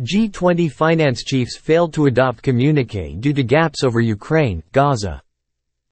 G20 finance chiefs failed to adopt communique due to gaps over Ukraine, Gaza.